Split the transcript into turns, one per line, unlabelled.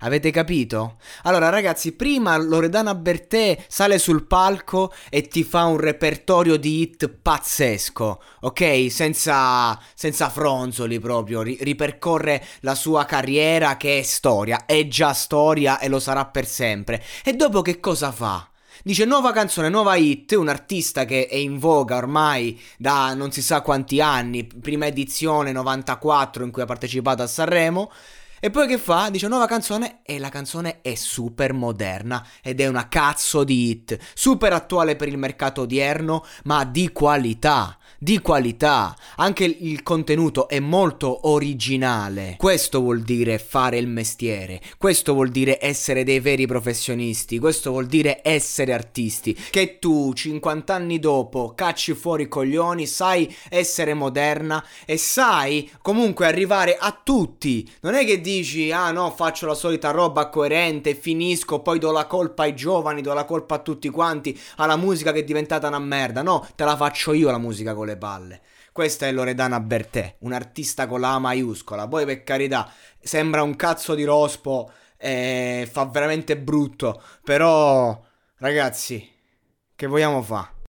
Avete capito? Allora, ragazzi, prima Loredana Bertè sale sul palco e ti fa un repertorio di hit pazzesco, ok? Senza, senza fronzoli proprio, ri- ripercorre la sua carriera che è storia, è già storia e lo sarà per sempre. E dopo che cosa fa? Dice nuova canzone, nuova hit, un artista che è in voga ormai da non si sa quanti anni, prima edizione 94 in cui ha partecipato a Sanremo. E poi che fa? Dice nuova canzone e la canzone è super moderna ed è una cazzo di hit, super attuale per il mercato odierno, ma di qualità di qualità. Anche il contenuto è molto originale. Questo vuol dire fare il mestiere. Questo vuol dire essere dei veri professionisti. Questo vuol dire essere artisti. Che tu, 50 anni dopo, cacci fuori i coglioni, sai essere moderna e sai comunque arrivare a tutti. Non è che dici, ah no, faccio la solita roba coerente, finisco, poi do la colpa ai giovani, do la colpa a tutti quanti, alla musica che è diventata una merda. No, te la faccio io la musica con le palle. Questa è Loredana Bertè, un artista con la maiuscola. Poi per carità, sembra un cazzo di rospo e fa veramente brutto. Però, ragazzi, che vogliamo fare?